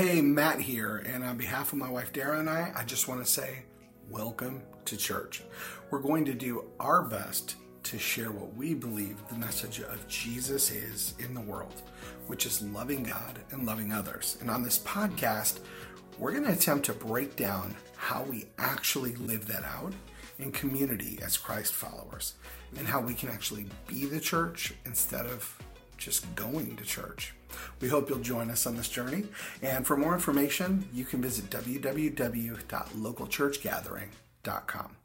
Hey, Matt here, and on behalf of my wife Dara and I, I just want to say welcome to church. We're going to do our best to share what we believe the message of Jesus is in the world, which is loving God and loving others. And on this podcast, we're going to attempt to break down how we actually live that out in community as Christ followers and how we can actually be the church instead of just going to church. We hope you'll join us on this journey. And for more information, you can visit www.localchurchgathering.com.